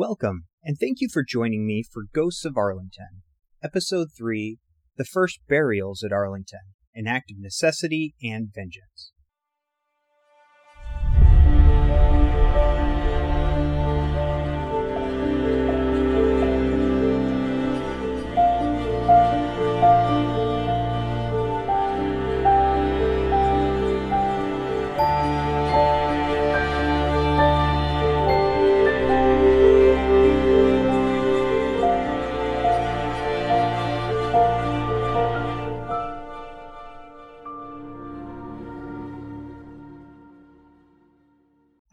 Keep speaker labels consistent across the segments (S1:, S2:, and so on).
S1: Welcome, and thank you for joining me for Ghosts of Arlington, Episode 3 The First Burials at Arlington An Act of Necessity and Vengeance.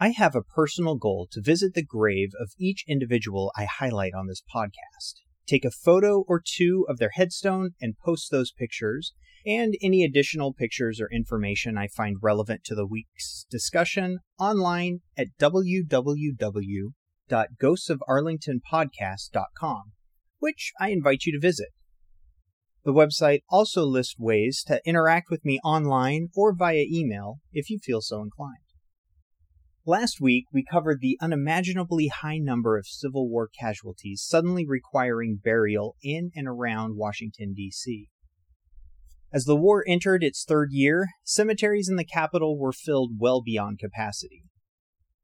S1: I have a personal goal to visit the grave of each individual I highlight on this podcast, take a photo or two of their headstone and post those pictures, and any additional pictures or information I find relevant to the week's discussion online at www.ghostsofarlingtonpodcast.com, which I invite you to visit. The website also lists ways to interact with me online or via email if you feel so inclined. Last week, we covered the unimaginably high number of Civil War casualties suddenly requiring burial in and around Washington, D.C. As the war entered its third year, cemeteries in the capital were filled well beyond capacity.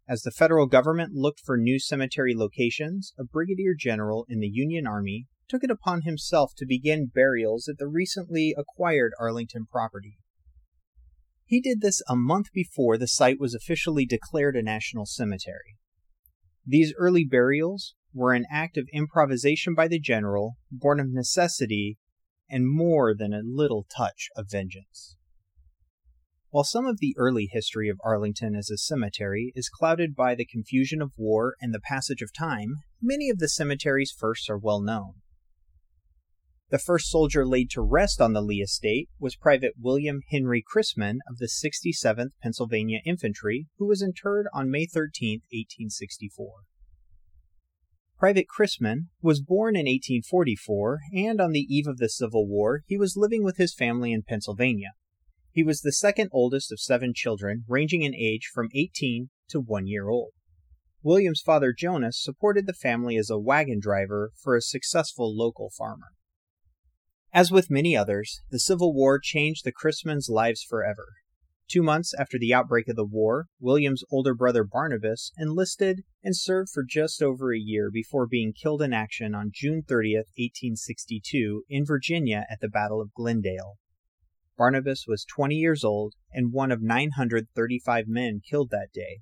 S1: As the federal government looked for new cemetery locations, a brigadier general in the Union Army took it upon himself to begin burials at the recently acquired Arlington property. He did this a month before the site was officially declared a national cemetery. These early burials were an act of improvisation by the general, born of necessity and more than a little touch of vengeance. While some of the early history of Arlington as a cemetery is clouded by the confusion of war and the passage of time, many of the cemetery's firsts are well known. The first soldier laid to rest on the Lee estate was Private William Henry Chrisman of the 67th Pennsylvania Infantry, who was interred on May 13, 1864. Private Chrisman was born in 1844, and on the eve of the Civil War, he was living with his family in Pennsylvania. He was the second oldest of seven children, ranging in age from 18 to one year old. William's father Jonas supported the family as a wagon driver for a successful local farmer. As with many others, the Civil War changed the Chrismans' lives forever. Two months after the outbreak of the war, William's older brother Barnabas enlisted and served for just over a year before being killed in action on June 30, 1862, in Virginia at the Battle of Glendale. Barnabas was 20 years old and one of 935 men killed that day.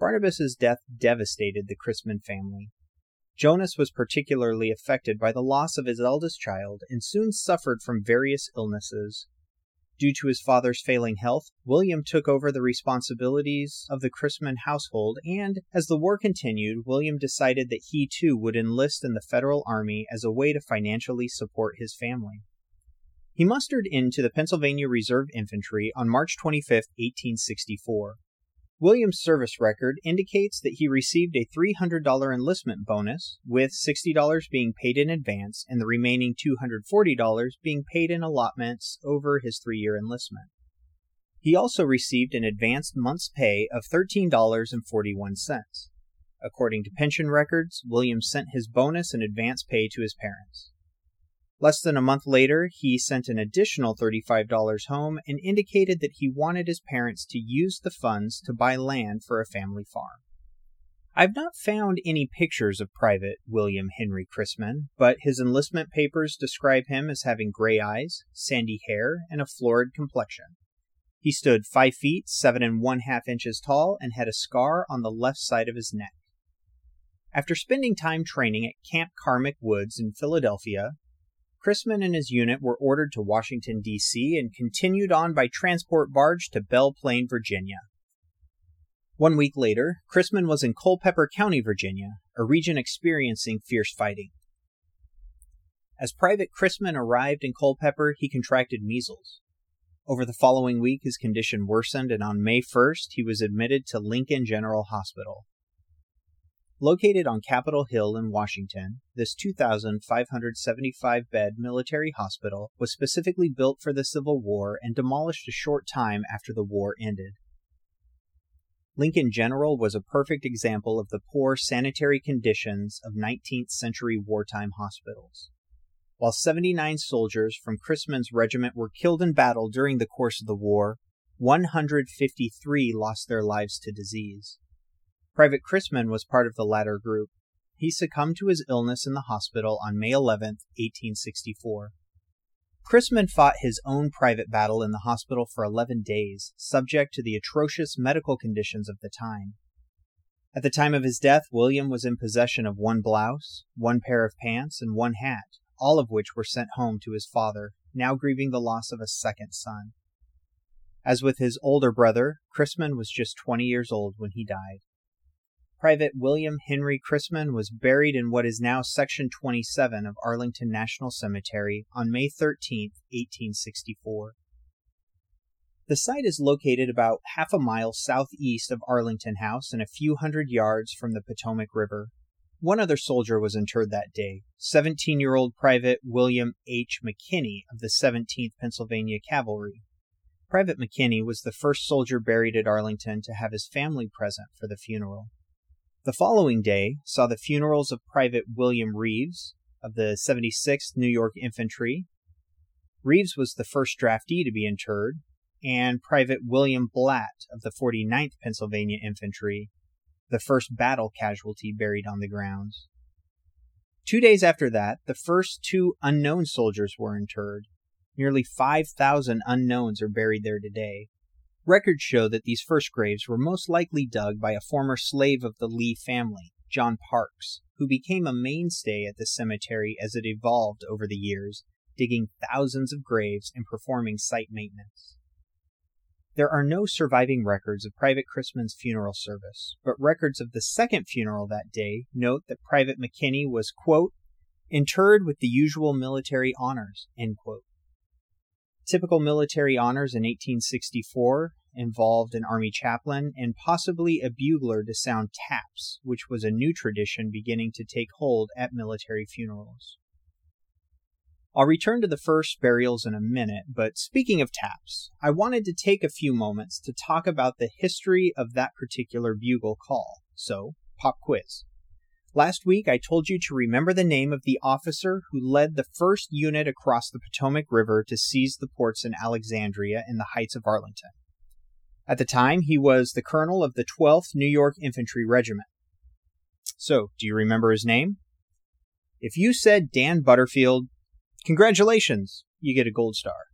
S1: Barnabas's death devastated the Chrisman family. Jonas was particularly affected by the loss of his eldest child and soon suffered from various illnesses. Due to his father's failing health, William took over the responsibilities of the Chrisman household, and as the war continued, William decided that he too would enlist in the Federal Army as a way to financially support his family. He mustered into the Pennsylvania Reserve Infantry on March 25, 1864. Williams' service record indicates that he received a $300 enlistment bonus, with $60 being paid in advance and the remaining $240 being paid in allotments over his three year enlistment. He also received an advanced month's pay of $13.41. According to pension records, Williams sent his bonus and advance pay to his parents. Less than a month later, he sent an additional $35 home and indicated that he wanted his parents to use the funds to buy land for a family farm. I've not found any pictures of Private William Henry Chrisman, but his enlistment papers describe him as having gray eyes, sandy hair, and a florid complexion. He stood five feet seven and one half inches tall and had a scar on the left side of his neck. After spending time training at Camp Carmick Woods in Philadelphia, Chrisman and his unit were ordered to Washington, D.C., and continued on by transport barge to Belle Plaine, Virginia. One week later, Chrisman was in Culpeper County, Virginia, a region experiencing fierce fighting. As Private Chrisman arrived in Culpeper, he contracted measles. Over the following week, his condition worsened, and on May 1st, he was admitted to Lincoln General Hospital. Located on Capitol Hill in Washington, this 2,575 bed military hospital was specifically built for the Civil War and demolished a short time after the war ended. Lincoln General was a perfect example of the poor sanitary conditions of 19th century wartime hospitals. While 79 soldiers from Chrisman's regiment were killed in battle during the course of the war, 153 lost their lives to disease. Private Chrisman was part of the latter group. He succumbed to his illness in the hospital on May 11, 1864. Chrisman fought his own private battle in the hospital for 11 days, subject to the atrocious medical conditions of the time. At the time of his death, William was in possession of one blouse, one pair of pants, and one hat, all of which were sent home to his father, now grieving the loss of a second son. As with his older brother, Chrisman was just 20 years old when he died. Private William Henry Chrisman was buried in what is now Section 27 of Arlington National Cemetery on May 13, 1864. The site is located about half a mile southeast of Arlington House and a few hundred yards from the Potomac River. One other soldier was interred that day 17 year old Private William H. McKinney of the 17th Pennsylvania Cavalry. Private McKinney was the first soldier buried at Arlington to have his family present for the funeral. The following day saw the funerals of Private William Reeves of the 76th New York Infantry. Reeves was the first draftee to be interred, and Private William Blatt of the 49th Pennsylvania Infantry, the first battle casualty buried on the grounds. Two days after that, the first two unknown soldiers were interred. Nearly 5,000 unknowns are buried there today. Records show that these first graves were most likely dug by a former slave of the Lee family, John Parks, who became a mainstay at the cemetery as it evolved over the years, digging thousands of graves and performing site maintenance. There are no surviving records of Private Chrisman's funeral service, but records of the second funeral that day note that Private McKinney was, quote, interred with the usual military honors, end quote. Typical military honors in 1864 involved an army chaplain and possibly a bugler to sound taps, which was a new tradition beginning to take hold at military funerals. I'll return to the first burials in a minute, but speaking of taps, I wanted to take a few moments to talk about the history of that particular bugle call. So, pop quiz. Last week, I told you to remember the name of the officer who led the first unit across the Potomac River to seize the ports in Alexandria in the Heights of Arlington. At the time, he was the colonel of the 12th New York Infantry Regiment. So, do you remember his name? If you said Dan Butterfield, Congratulations! You get a gold star.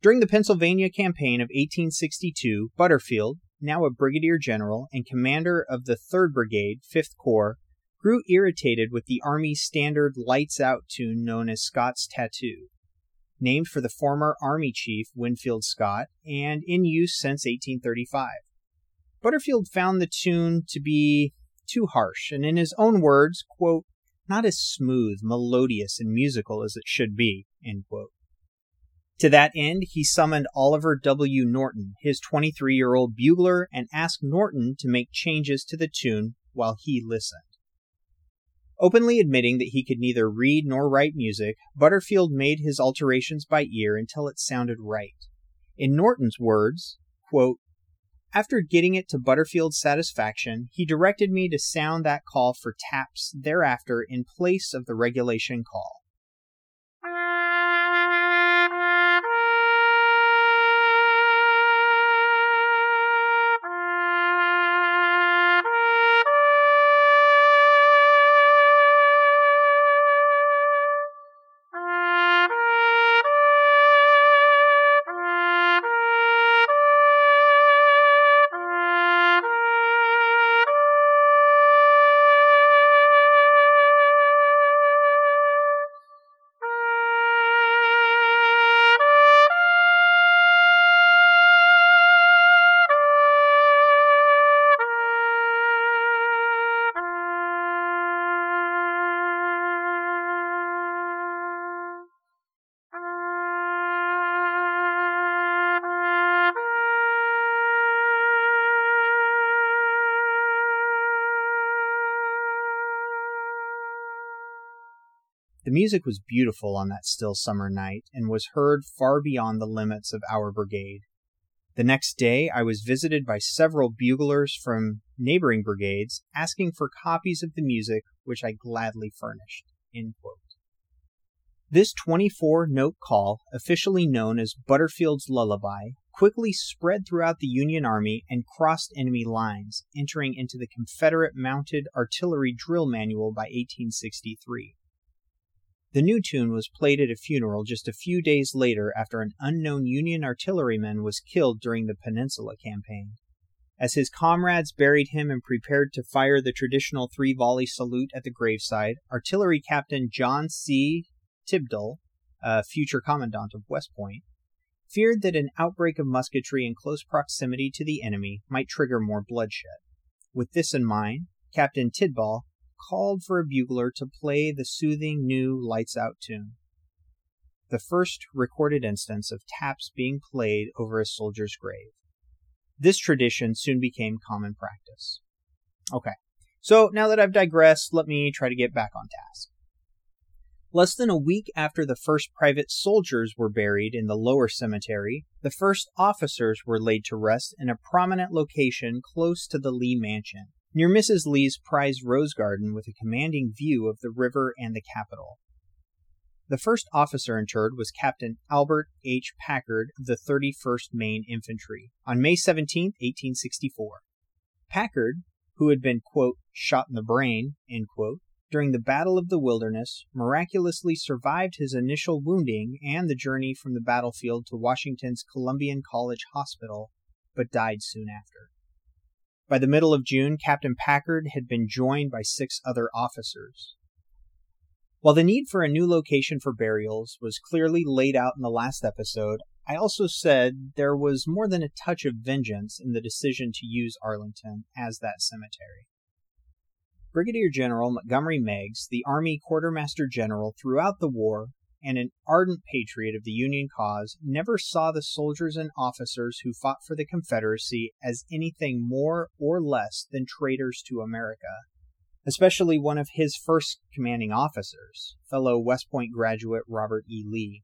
S1: During the Peninsula campaign of 1862, Butterfield, now a brigadier general and commander of the 3rd Brigade, 5th Corps, grew irritated with the Army's standard lights out tune known as Scott's Tattoo, named for the former Army chief Winfield Scott and in use since 1835. Butterfield found the tune to be too harsh, and in his own words, quote, not as smooth, melodious, and musical as it should be. To that end, he summoned Oliver W. Norton, his 23 year old bugler, and asked Norton to make changes to the tune while he listened. Openly admitting that he could neither read nor write music, Butterfield made his alterations by ear until it sounded right. In Norton's words, quote, after getting it to Butterfield's satisfaction, he directed me to sound that call for taps thereafter in place of the regulation call. Music was beautiful on that still summer night and was heard far beyond the limits of our brigade. The next day, I was visited by several buglers from neighboring brigades asking for copies of the music, which I gladly furnished. This 24 note call, officially known as Butterfield's Lullaby, quickly spread throughout the Union Army and crossed enemy lines, entering into the Confederate Mounted Artillery Drill Manual by 1863. The new tune was played at a funeral just a few days later after an unknown Union artilleryman was killed during the Peninsula Campaign. As his comrades buried him and prepared to fire the traditional three volley salute at the graveside, Artillery Captain John C. Tidball, a future commandant of West Point, feared that an outbreak of musketry in close proximity to the enemy might trigger more bloodshed. With this in mind, Captain Tidball called for a bugler to play the soothing new Lights Out tune. The first recorded instance of taps being played over a soldier's grave. This tradition soon became common practice. Okay, so now that I've digressed, let me try to get back on task. Less than a week after the first private soldiers were buried in the lower cemetery, the first officers were laid to rest in a prominent location close to the Lee mansion, near Mrs. Lee's prized rose garden with a commanding view of the river and the Capitol. The first officer interred was Captain Albert H. Packard of the 31st Maine Infantry on May 17, 1864. Packard, who had been, quote, shot in the brain, quote, during the Battle of the Wilderness, miraculously survived his initial wounding and the journey from the battlefield to Washington's Columbian College Hospital, but died soon after. By the middle of June, Captain Packard had been joined by six other officers. While the need for a new location for burials was clearly laid out in the last episode, I also said there was more than a touch of vengeance in the decision to use Arlington as that cemetery. Brigadier General Montgomery Meigs, the Army Quartermaster General throughout the war, and an ardent patriot of the Union cause, never saw the soldiers and officers who fought for the Confederacy as anything more or less than traitors to America, especially one of his first commanding officers, fellow West Point graduate Robert E. Lee.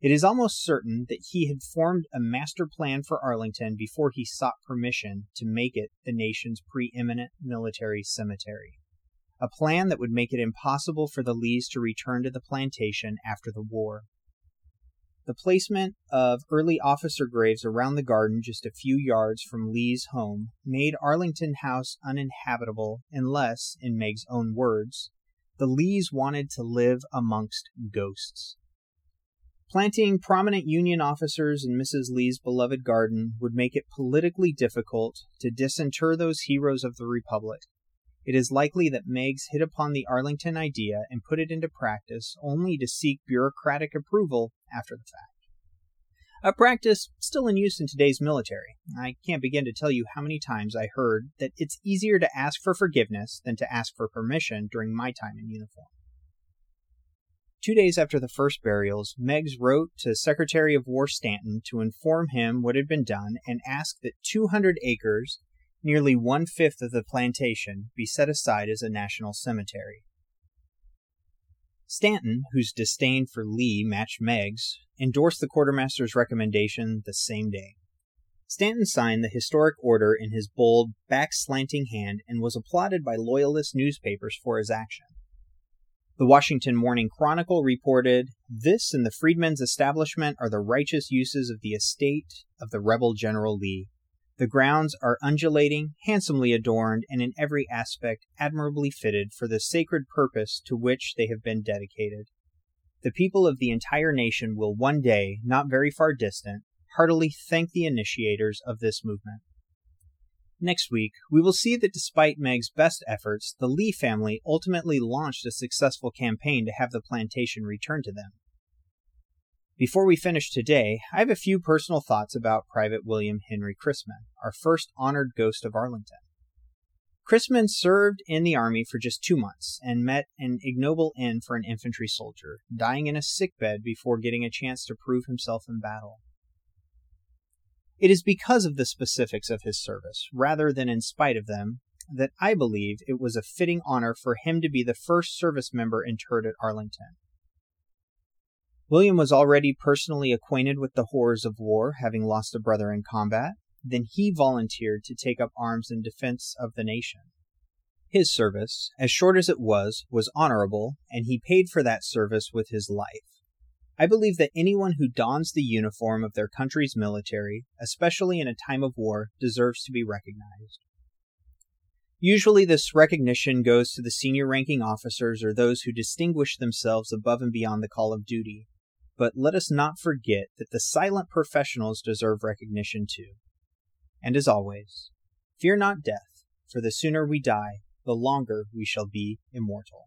S1: It is almost certain that he had formed a master plan for Arlington before he sought permission to make it the nation's preeminent military cemetery. A plan that would make it impossible for the Lees to return to the plantation after the war. The placement of early officer graves around the garden just a few yards from Lee's home made Arlington House uninhabitable unless, in Meigs' own words, the Lees wanted to live amongst ghosts. Planting prominent Union officers in Mrs. Lee's beloved garden would make it politically difficult to disinter those heroes of the Republic. It is likely that Meigs hit upon the Arlington idea and put it into practice only to seek bureaucratic approval after the fact. A practice still in use in today's military. I can't begin to tell you how many times I heard that it's easier to ask for forgiveness than to ask for permission during my time in uniform. Two days after the first burials, Meigs wrote to Secretary of War Stanton to inform him what had been done and ask that 200 acres, nearly one fifth of the plantation, be set aside as a national cemetery. Stanton, whose disdain for Lee matched Meigs, endorsed the quartermaster's recommendation the same day. Stanton signed the historic order in his bold, back slanting hand and was applauded by loyalist newspapers for his action. The Washington Morning Chronicle reported This and the freedmen's establishment are the righteous uses of the estate of the rebel General Lee. The grounds are undulating, handsomely adorned, and in every aspect admirably fitted for the sacred purpose to which they have been dedicated. The people of the entire nation will one day, not very far distant, heartily thank the initiators of this movement. Next week, we will see that despite Meigs' best efforts, the Lee family ultimately launched a successful campaign to have the plantation returned to them. Before we finish today, I have a few personal thoughts about Private William Henry Chrisman, our first honored ghost of Arlington. Chrisman served in the Army for just two months and met an ignoble end for an infantry soldier, dying in a sickbed before getting a chance to prove himself in battle. It is because of the specifics of his service, rather than in spite of them, that I believe it was a fitting honor for him to be the first service member interred at Arlington. William was already personally acquainted with the horrors of war, having lost a brother in combat. Then he volunteered to take up arms in defense of the nation. His service, as short as it was, was honorable, and he paid for that service with his life. I believe that anyone who dons the uniform of their country's military, especially in a time of war, deserves to be recognized. Usually, this recognition goes to the senior ranking officers or those who distinguish themselves above and beyond the call of duty. But let us not forget that the silent professionals deserve recognition too. And as always, fear not death, for the sooner we die, the longer we shall be immortal.